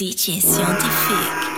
DJ scientifique.